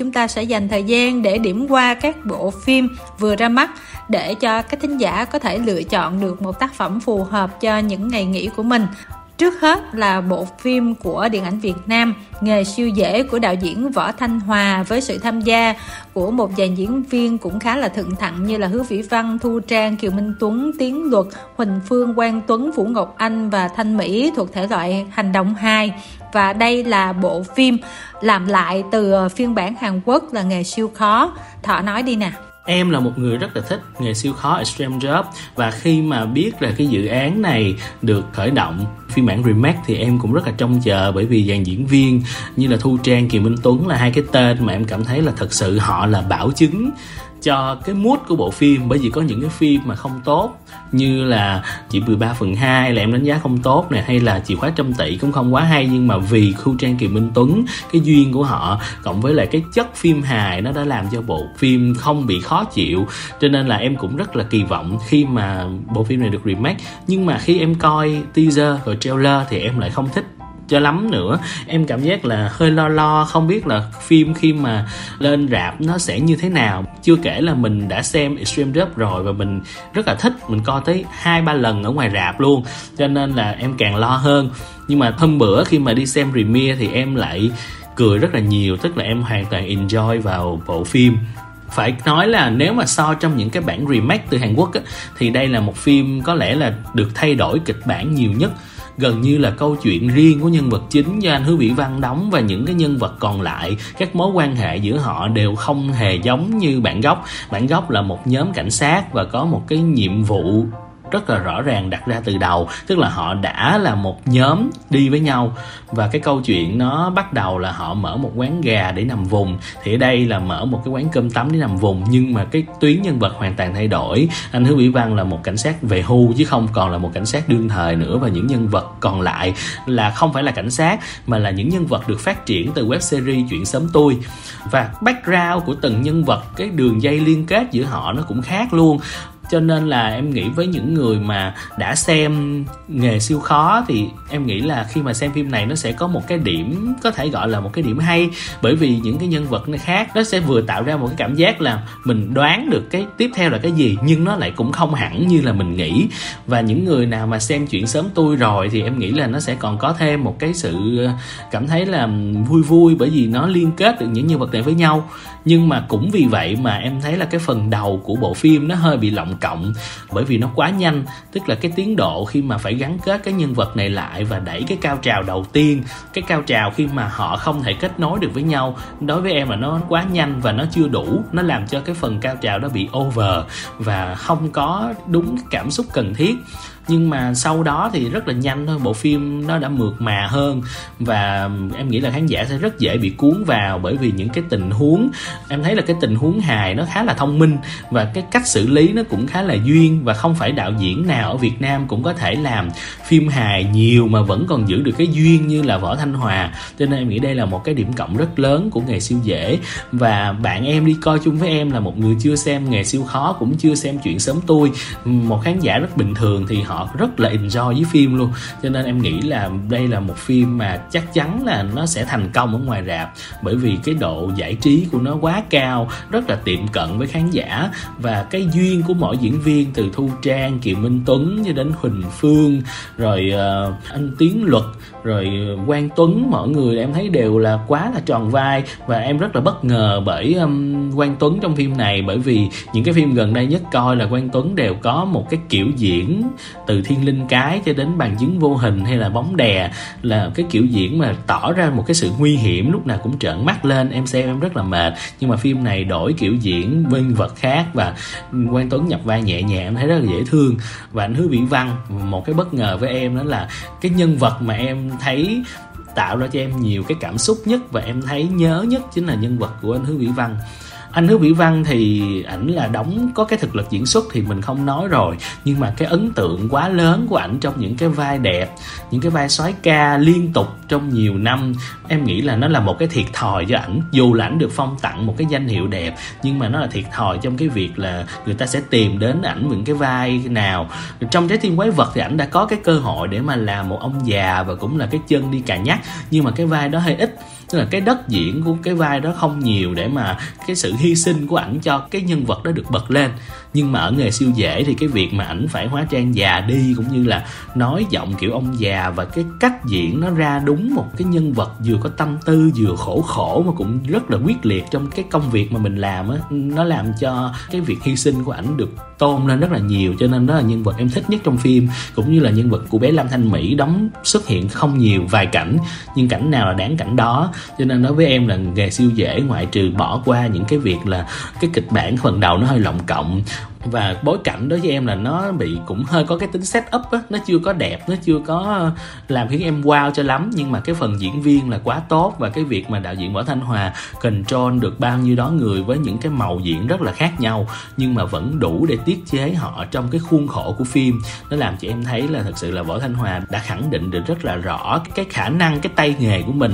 chúng ta sẽ dành thời gian để điểm qua các bộ phim vừa ra mắt để cho các thính giả có thể lựa chọn được một tác phẩm phù hợp cho những ngày nghỉ của mình. Trước hết là bộ phim của điện ảnh Việt Nam Nghề siêu dễ của đạo diễn Võ Thanh Hòa với sự tham gia của một dàn diễn viên cũng khá là thượng thặng như là Hứa Vĩ Văn, Thu Trang, Kiều Minh Tuấn, Tiến Luật, Huỳnh Phương, Quang Tuấn, Vũ Ngọc Anh và Thanh Mỹ thuộc thể loại hành động 2 và đây là bộ phim làm lại từ phiên bản Hàn Quốc là nghề siêu khó. Thọ nói đi nè em là một người rất là thích nghề siêu khó extreme job và khi mà biết là cái dự án này được khởi động, phiên bản remake thì em cũng rất là trông chờ bởi vì dàn diễn viên như là thu trang kiều minh tuấn là hai cái tên mà em cảm thấy là thật sự họ là bảo chứng cho cái mood của bộ phim, bởi vì có những cái phim mà không tốt, như là chỉ 13 phần 2 là em đánh giá không tốt này hay là chìa khóa trăm tỷ cũng không quá hay, nhưng mà vì khu trang kiều minh tuấn, cái duyên của họ, cộng với lại cái chất phim hài nó đã làm cho bộ phim không bị khó chịu. Cho nên là em cũng rất là kỳ vọng khi mà bộ phim này được remake. Nhưng mà khi em coi teaser và trailer thì em lại không thích cho lắm nữa. Em cảm giác là hơi lo lo không biết là phim khi mà lên rạp nó sẽ như thế nào. Chưa kể là mình đã xem extreme drop rồi và mình rất là thích mình coi tới hai ba lần ở ngoài rạp luôn. Cho nên là em càng lo hơn. Nhưng mà hôm bữa khi mà đi xem premiere thì em lại cười rất là nhiều tức là em hoàn toàn enjoy vào bộ phim. Phải nói là nếu mà so trong những cái bản remake từ Hàn Quốc á, thì đây là một phim có lẽ là được thay đổi kịch bản nhiều nhất gần như là câu chuyện riêng của nhân vật chính do anh Hứa Vĩ Văn đóng và những cái nhân vật còn lại, các mối quan hệ giữa họ đều không hề giống như bản gốc. Bản gốc là một nhóm cảnh sát và có một cái nhiệm vụ rất là rõ ràng đặt ra từ đầu, tức là họ đã là một nhóm đi với nhau. Và cái câu chuyện nó bắt đầu là họ mở một quán gà để nằm vùng. Thì ở đây là mở một cái quán cơm tắm để nằm vùng, nhưng mà cái tuyến nhân vật hoàn toàn thay đổi. Anh hứa vĩ văn là một cảnh sát về hưu, chứ không còn là một cảnh sát đương thời nữa. Và những nhân vật còn lại là không phải là cảnh sát, mà là những nhân vật được phát triển từ web series chuyện sớm tôi. Và background của từng nhân vật, cái đường dây liên kết giữa họ nó cũng khác luôn cho nên là em nghĩ với những người mà đã xem nghề siêu khó thì em nghĩ là khi mà xem phim này nó sẽ có một cái điểm, có thể gọi là một cái điểm hay. Bởi vì những cái nhân vật nó khác nó sẽ vừa tạo ra một cái cảm giác là mình đoán được cái tiếp theo là cái gì, nhưng nó lại cũng không hẳn như là mình nghĩ. Và những người nào mà xem chuyện sớm tôi rồi thì em nghĩ là nó sẽ còn có thêm một cái sự ờ, cảm thấy là vui vui bởi vì nó liên kết được những nhân vật này với nhau. Nhưng mà cũng vì vậy mà em thấy là cái phần đầu của bộ phim nó hơi bị lộng cộng, bởi vì nó quá nhanh, tức là cái tiến độ khi mà phải gắn kết cái nhân vật này lại và đẩy cái cao trào đầu tiên, cái cao trào khi mà họ không thể kết nối được với nhau. Đối với em là nó quá nhanh và nó chưa đủ, nó làm cho cái phần cao trào đó bị over và không có đúng cảm xúc cần thiết nhưng mà sau đó thì rất là nhanh thôi, bộ phim nó đã mượt mà hơn. Và em nghĩ là khán giả sẽ rất dễ bị cuốn vào bởi vì những cái tình huống, em thấy là cái tình huống hài nó khá là thông minh và cái cách xử lý nó cũng khá là duyên và không phải đạo diễn nào ở Việt Nam cũng có thể làm phim hài nhiều mà vẫn còn giữ được cái duyên như là Võ Thanh Hòa. Cho nên em nghĩ đây là một cái điểm cộng rất lớn của nghề siêu dễ. Và bạn em đi coi chung với em là một người chưa xem nghề siêu khó cũng chưa xem chuyện sớm tôi. Một khán giả rất bình thường thì họ rất là enjoy với phim luôn. Cho nên em nghĩ là đây là một phim mà chắc chắn là nó sẽ thành công ở ngoài rạp. Bởi vì cái độ giải trí của nó quá cao rất là tiệm cận với khán giả. Và cái duyên của mỗi diễn viên từ thu trang kiều minh tuấn cho đến huỳnh phương rồi uh, anh tiến luật rồi ờ, quang tuấn mọi người em thấy đều là quá là tròn vai. Và em rất là bất ngờ bởi um, quang tuấn trong phim này. Bởi vì những cái phim gần đây nhất coi là quang tuấn đều có một cái kiểu diễn từ thiên linh cái cho đến bàn dứng vô hình hay là bóng đè, là cái kiểu diễn mà tỏ ra một cái sự nguy hiểm, lúc nào cũng trợn mắt lên, em xem em rất là mệt. Nhưng mà phim này đổi kiểu diễn nhân vật khác và quang tuấn nhập vai nhẹ nhàng, em thấy rất là dễ thương. Và anh hứa vĩ văn, một cái bất ngờ với em đó là cái nhân vật mà em thấy tạo ra cho em nhiều cái cảm xúc nhất và em thấy nhớ nhất chính là nhân vật của anh hứa vĩ văn anh hứa vĩ văn thì ảnh là đóng có cái thực lực diễn xuất thì mình không nói rồi. Nhưng mà cái ấn tượng quá lớn của ảnh trong những cái vai đẹp, những cái vai soái ca liên tục trong nhiều năm, em nghĩ là nó là một cái thiệt thòi cho ảnh. Dù là ảnh được phong tặng một cái danh hiệu đẹp, nhưng mà nó là thiệt thòi trong cái việc là người ta sẽ tìm đến ảnh những cái vai nào. Trong trái tim quái vật thì ảnh đã có cái cơ hội để mà làm một ông già và cũng là cái chân đi cà nhắc. Nhưng mà cái vai đó hơi ít tức là cái đất diễn của cái vai đó không nhiều để mà cái sự hy sinh của ảnh cho cái nhân vật đó được bật lên nhưng mà ở nghề siêu dễ thì cái việc mà ảnh phải hóa trang già đi cũng như là nói giọng kiểu ông già và cái cách diễn nó ra đúng một cái nhân vật vừa có tâm tư, vừa khổ khổ mà cũng rất là quyết liệt trong cái công việc mà mình làm á. Nó làm cho cái việc hy sinh của ảnh được tôn lên rất là nhiều, cho nên đó là nhân vật em thích nhất trong phim. Cũng như là nhân vật của bé Lam Thanh Mỹ đóng xuất hiện không nhiều vài cảnh, nhưng cảnh nào là đáng cảnh đó. Cho nên nói với em là nghề siêu dễ, ngoại trừ bỏ qua những cái việc là cái kịch bản phần đầu nó hơi lộng cộng và bối cảnh đối với em là nó bị cũng hơi có cái tính set up á, nó chưa có đẹp, nó chưa có làm khiến em wow cho lắm. Nhưng mà cái phần diễn viên là quá tốt và cái việc mà đạo diễn võ thanh hòa control được bao nhiêu đó người với những cái màu diễn rất là khác nhau, nhưng mà vẫn đủ để tiết chế họ trong cái khuôn khổ của phim. Nó làm cho em thấy là thật sự là võ thanh hòa đã khẳng định được rất là rõ cái khả năng, cái tay nghề của mình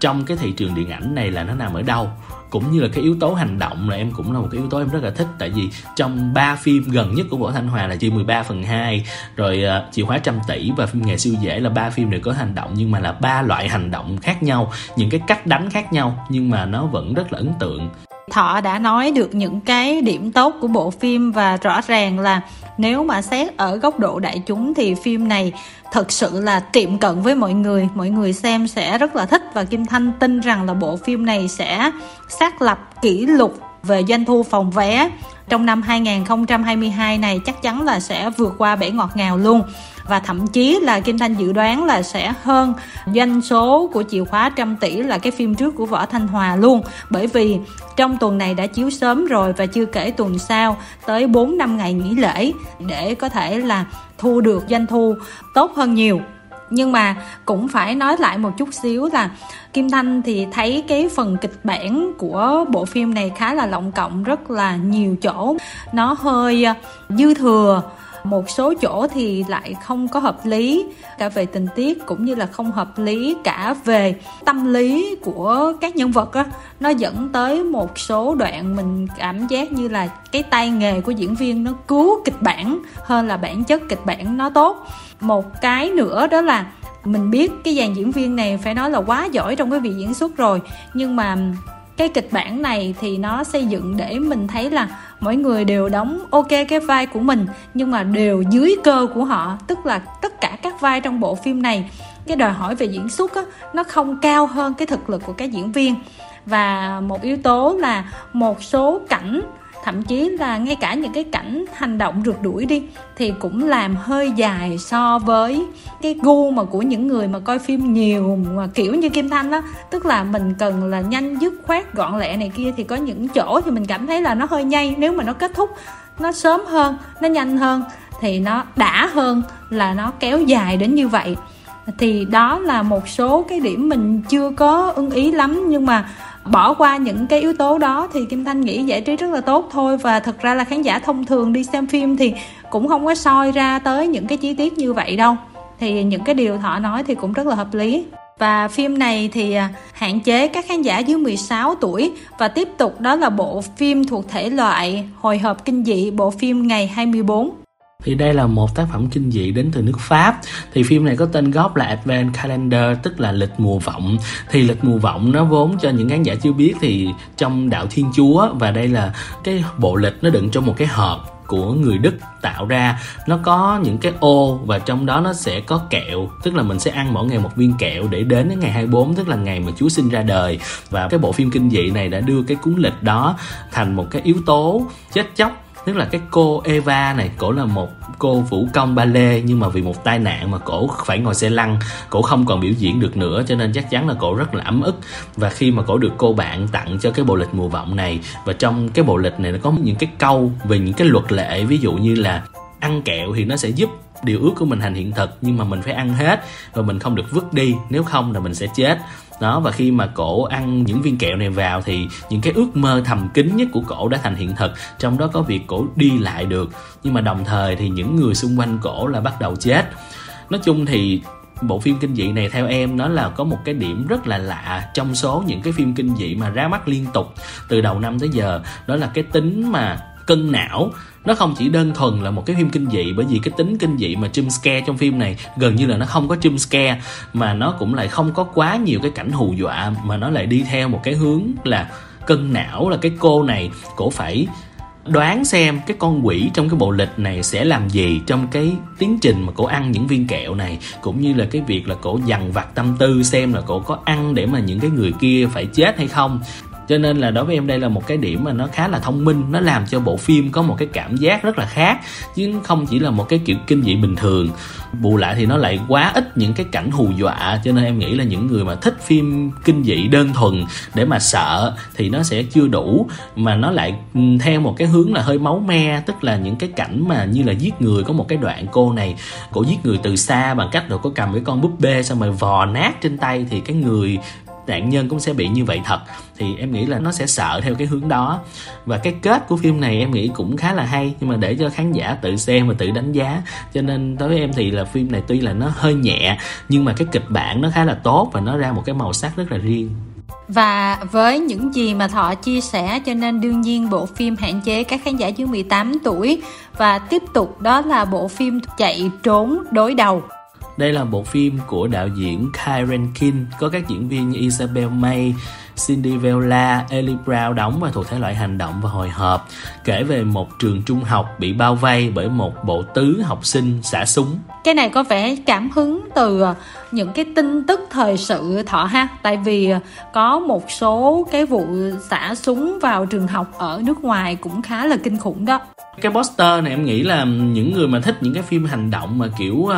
trong cái thị trường điện ảnh này là nó nằm ở đâu cũng như là cái yếu tố hành động là em cũng là một cái yếu tố em rất là thích. Tại vì trong ba phim gần nhất của Võ Thanh Hòa là chi 13 phần 2 rồi uh, chìa khóa trăm tỷ và phim nghề siêu dễ là ba phim đều có hành động nhưng mà là ba loại hành động khác nhau những cái cách đánh khác nhau nhưng mà nó vẫn rất là ấn tượng. Thọ đã nói được những cái điểm tốt của bộ phim và rõ ràng là nếu mà xét ở góc độ đại chúng thì phim này thật sự là tiệm cận với mọi người. Mọi người xem sẽ rất là thích và kim thanh tin rằng là bộ phim này sẽ xác lập kỷ lục về doanh thu phòng vé. Trong năm 2022 này chắc chắn là sẽ vượt qua bể ngọt ngào luôn và thậm chí là Kim Thanh dự đoán là sẽ hơn doanh số của chìa khóa trăm tỷ là cái phim trước của Võ Thanh Hòa luôn. Bởi vì trong tuần này đã chiếu sớm rồi và chưa kể tuần sau, tới 4 năm ngày nghỉ lễ để có thể là thu được doanh thu tốt hơn nhiều. Nhưng mà cũng phải nói lại một chút xíu là Kim Thanh thì thấy cái phần kịch bản của bộ phim này khá là lộng cộng, rất là nhiều chỗ. Nó hơi ờ, dư thừa một số chỗ thì lại không có hợp lý. Cả về tình tiết cũng như là không hợp lý, cả về tâm lý của các nhân vật á, nó dẫn tới một số đoạn mình cảm giác như là cái tay nghề của diễn viên nó cứu kịch bản hơn là bản chất kịch bản nó tốt. Một cái nữa đó là mình biết cái dàn diễn viên này phải nói là quá giỏi trong cái việc diễn xuất rồi, nhưng mà cái kịch bản này thì nó xây dựng để mình thấy là mỗi người đều đóng ok cái vai của mình nhưng mà đều dưới cơ của họ tức là tất cả các vai trong bộ phim này. Cái đòi hỏi về diễn xuất á, nó không cao hơn cái thực lực của các diễn viên. Và một yếu tố là một số cảnh thậm chí là ngay cả những cái cảnh hành động rượt đuổi đi, thì cũng làm hơi dài so với cái gu mà của những người mà coi phim nhiều mà kiểu như kim thanh đó. Tức là mình cần là nhanh dứt khoát, gọn lẹ này kia, thì có những chỗ thì mình cảm thấy là nó hơi nhây. Nếu mà nó kết thúc nó sớm hơn, nó nhanh hơn, thì nó đã hơn là nó kéo dài đến như vậy. Thì đó là một số cái điểm mình chưa có ưng ý lắm, nhưng mà bỏ qua những cái yếu tố đó thì kim thanh nghĩ giải trí rất là tốt thôi. Và thật ra là khán giả thông thường đi xem phim thì cũng không có soi ra tới những cái chi tiết như vậy đâu. Thì những cái điều thọ nói thì cũng rất là hợp lý. Và phim này thì à, hạn chế các khán giả dưới 16 tuổi. Và tiếp tục đó là bộ phim thuộc thể loại hồi hộp kinh dị, bộ phim ngày 24 thì đây là một tác phẩm kinh dị đến từ nước Pháp. Thì phim này có tên gốc là Advent Calendar, tức là lịch mùa vọng. Thì lịch mùa vọng nó vốn cho những khán giả chưa biết thì trong đạo Thiên Chúa, và đây là cái bộ lịch nó đựng trong một cái hộp của người Đức tạo ra. Nó có những cái ô và trong đó nó sẽ có kẹo, tức là mình sẽ ăn mỗi ngày một viên kẹo để đến đến ngày 24 tức là ngày mà Chúa sinh ra đời. Và cái bộ phim kinh dị này đã đưa cái cuốn lịch đó thành một cái yếu tố chết chóc tức là cái cô Eva này, cổ là một cô vũ công ba lê nhưng mà vì một tai nạn mà cổ phải ngồi xe lăn, cổ không còn biểu diễn được nữa, cho nên chắc chắn là cổ rất là ấm ức. Và khi mà cổ được cô bạn tặng cho cái bộ lịch mùa vọng này, và trong cái bộ lịch này nó có những cái câu về những cái luật lệ, ví dụ như là ăn kẹo thì nó sẽ giúp điều ước của mình thành hiện thực, nhưng mà mình phải ăn hết và mình không được vứt đi. Nếu không là mình sẽ chết. Đó, và khi mà cổ ăn những viên kẹo này vào thì những cái ước mơ thầm kín nhất của cổ đã thành hiện thực. Trong đó có việc cổ đi lại được. Nhưng mà đồng thời thì những người xung quanh cổ là bắt đầu chết. Nói chung thì bộ phim kinh dị này theo em nó là có một cái điểm rất là lạ trong số những cái phim kinh dị mà ra mắt liên tục từ đầu năm tới giờ. Đó là cái tính mà cân não. Nó không chỉ đơn thuần là một cái phim kinh dị, bởi vì cái tính kinh dị mà jump scare trong phim này gần như là nó không có jump scare, mà nó cũng lại không có quá nhiều cái cảnh hù dọa, mà nó lại đi theo một cái hướng là cân não, là cái cô này cổ phải đoán xem cái con quỷ trong cái bộ lịch này sẽ làm gì trong cái tiến trình mà cổ ăn những viên kẹo này, cũng như là cái việc là cổ dằn vặt tâm tư xem là cổ có ăn để mà những cái người kia phải chết hay không cho nên là đối với em đây là một cái điểm mà nó khá là thông minh, nó làm cho bộ phim có một cái cảm giác rất là khác, chứ không chỉ là một cái kiểu kinh dị bình thường. Bù lại thì nó lại quá ít những cái cảnh hù dọa, cho nên em nghĩ là những người mà thích phim kinh dị đơn thuần để mà sợ thì nó sẽ chưa đủ, mà nó lại ừ, theo một cái hướng là hơi máu me, tức là những cái cảnh mà như là giết người, có một cái đoạn cô này cổ giết người từ xa bằng cách rồi có cầm cái con búp bê xong rồi vò nát trên tay thì cái người nạn nhân cũng sẽ bị như vậy thật. Thì em nghĩ là nó sẽ sợ theo cái hướng đó. Và cái kết của phim này em nghĩ cũng khá là hay, nhưng mà để cho khán giả tự xem và tự đánh giá. Cho nên đối với em thì là phim này tuy là nó hơi nhẹ, nhưng mà cái kịch bản nó khá là tốt và nó ra một cái màu sắc rất là riêng. Và với những gì mà Thọ chia sẻ, cho nên đương nhiên bộ phim hạn chế các khán giả dưới 18 tuổi. Và tiếp tục đó là bộ phim chạy trốn đối đầu đây là bộ phim của đạo diễn Karen King, có các diễn viên như Isabel May, Cindy Vella, Ellie Brown đóng và thuộc thể loại hành động và hồi hộp, kể về một trường trung học bị bao vây bởi một bộ tứ học sinh xả súng. Cái này có vẻ cảm hứng từ ờ, những cái tin tức thời sự thọ ha, tại vì ờ, có một số cái vụ xả súng vào trường học ở nước ngoài cũng khá là kinh khủng đó cái poster này em nghĩ là những người mà thích những cái phim hành động mà kiểu uh,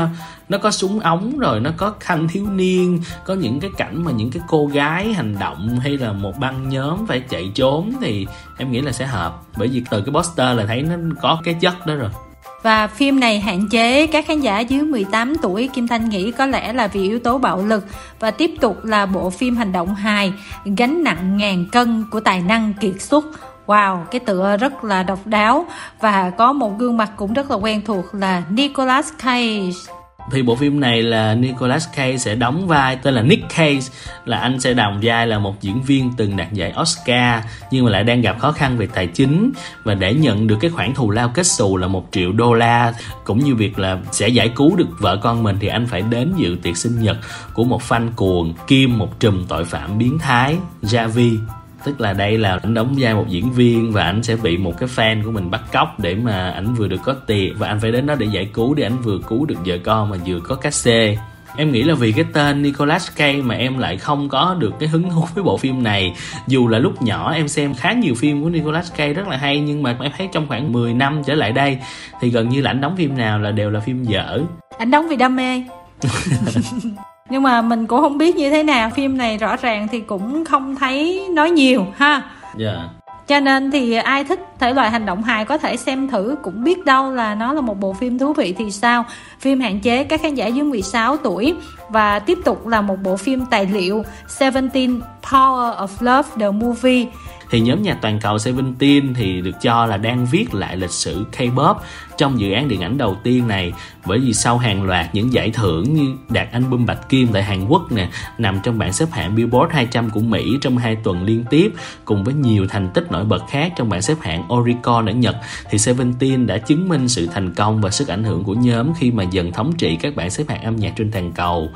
nó có súng ống rồi nó có thanh thiếu niên có những cái cảnh mà những cái cô gái hành động hay là một băng nhóm phải chạy trốn thì em nghĩ là sẽ hợp. Bởi vì từ cái poster là thấy nó có cái chất đó rồi. Và phim này hạn chế các khán giả dưới 18 tuổi Kim Thanh nghĩ có lẽ là vì yếu tố bạo lực và tiếp tục là bộ phim hành động hài gánh nặng ngàn cân của tài năng kiệt xuất. Wow, cái tựa rất là độc đáo và có một gương mặt cũng rất là quen thuộc là Nicolas Cage. Thì bộ phim này là Nicolas Cage sẽ đóng vai tên là Nick Cage là anh sẽ đồng vai là một diễn viên từng đạt giải Oscar nhưng mà lại đang gặp khó khăn về tài chính và để nhận được cái khoản thù lao kết xù là một triệu đô la cũng như việc là sẽ giải cứu được vợ con mình thì anh phải đến dự tiệc sinh nhật của một fan cuồng kim một trùm tội phạm biến thái Javi tức là đây là anh đóng vai một diễn viên và anh sẽ bị một cái fan của mình bắt cóc để mà anh vừa được có tiền. Và anh phải đến đó để giải cứu để anh vừa cứu được vợ con mà vừa có cát xê em nghĩ là vì cái tên Nicolas Cage mà em lại không có được cái hứng thú với bộ phim này. Dù là lúc nhỏ em xem khá nhiều phim của Nicolas Cage rất là hay nhưng mà em thấy trong khoảng 10 năm trở lại đây thì gần như là anh đóng phim nào là đều là phim dở. Anh đóng vì đam mê nhưng mà mình cũng không biết như thế nào phim này rõ ràng thì cũng không thấy nói nhiều ha? Dạ. Yeah. cho nên thì ai thích thể loại hành động hài có thể xem thử cũng biết đâu là nó là một bộ phim thú vị thì sao? Phim hạn chế các khán giả dưới 16 tuổi và tiếp tục là một bộ phim tài liệu Seventeen Power of Love the Movie. Thì nhóm nhạc toàn cầu Seventeen thì được cho là đang viết lại lịch sử K-pop trong dự án điện ảnh đầu tiên này. Bởi vì sau hàng loạt những giải thưởng như đạt album bạch kim tại Hàn Quốc nè, nằm trong bảng xếp hạng Billboard 200 của Mỹ trong hai tuần liên tiếp, cùng với nhiều thành tích nổi bật khác trong bảng xếp hạng Oricon ở Nhật, thì Seventeen đã chứng minh sự thành công và sức ảnh hưởng của nhóm khi mà dần thống trị các bảng xếp hạng âm nhạc trên toàn cầu.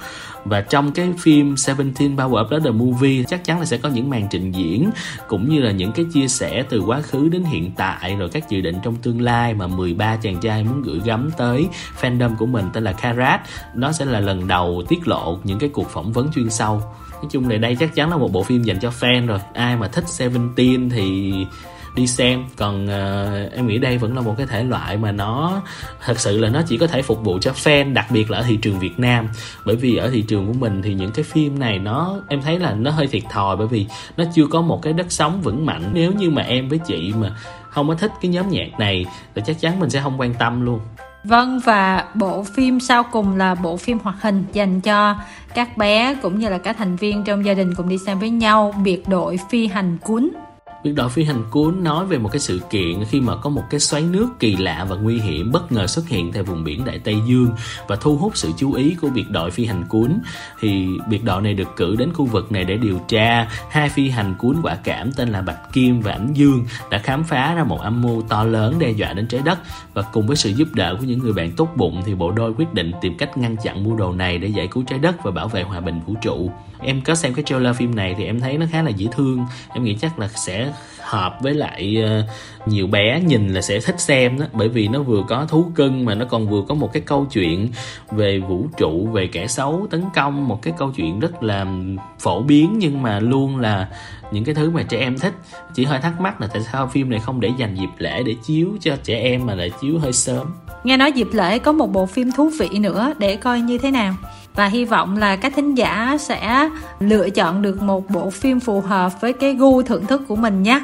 Và trong cái phim Seventeen Power Up The Movie, chắc chắn là sẽ có những màn trình diễn, cũng như là những cái chia sẻ từ quá khứ đến hiện tại, rồi các dự định trong tương lai mà 13 chàng trai muốn gửi gắm tới fandom của mình tên là Karat. Nó sẽ là lần đầu tiết lộ những cái cuộc phỏng vấn chuyên sâu. Nói chung là đây chắc chắn là một bộ phim dành cho fan rồi. Ai mà thích Seventeen thì đi xem. Còn uh, em nghĩ đây vẫn là một cái thể loại mà nó thật sự là nó chỉ có thể phục vụ cho fan đặc biệt là ở thị trường Việt Nam. Bởi vì ở thị trường của mình thì những cái phim này nó em thấy là nó hơi thiệt thòi bởi vì nó chưa có một cái đất sống vững mạnh. Nếu như mà em với chị mà không có thích cái nhóm nhạc này thì chắc chắn mình sẽ không quan tâm luôn. Vâng và bộ phim sau cùng là bộ phim hoạt hình dành cho các bé cũng như là các thành viên trong gia đình cùng đi xem với nhau, biệt đội phi hành cuốn biệt đội phi hành cuốn nói về một cái sự kiện khi mà có một cái xoáy nước kỳ lạ và nguy hiểm bất ngờ xuất hiện tại vùng biển Đại Tây Dương và thu hút sự chú ý của biệt đội phi hành cuốn thì biệt đội này được cử đến khu vực này để điều tra. Hai phi hành cuốn quả cảm tên là Bạch Kim và Ảnh Dương đã khám phá ra một âm mưu to lớn đe dọa đến trái đất. Và cùng với sự giúp đỡ của những người bạn tốt bụng, thì bộ đôi quyết định tìm cách ngăn chặn mưu đồ này để giải cứu trái đất và bảo vệ hòa bình vũ trụ. Em có xem cái trailer phim này thì em thấy nó khá là dễ thương. Em nghĩ chắc là sẽ hợp với lại ờ, nhiều bé nhìn là sẽ thích xem đó, bởi vì nó vừa có thú cưng mà nó còn vừa có một cái câu chuyện về vũ trụ, về kẻ xấu tấn công, một cái câu chuyện rất là phổ biến nhưng mà luôn là những cái thứ mà trẻ em thích. Chỉ hơi thắc mắc là tại sao phim này không để dành dịp lễ để chiếu cho trẻ em mà lại chiếu hơi sớm? Nghe nói dịp lễ có một bộ phim thú vị nữa, để coi như thế nào? Và hy vọng là các thính giả sẽ lựa chọn được một bộ phim phù hợp với cái gu thưởng thức của mình nhé.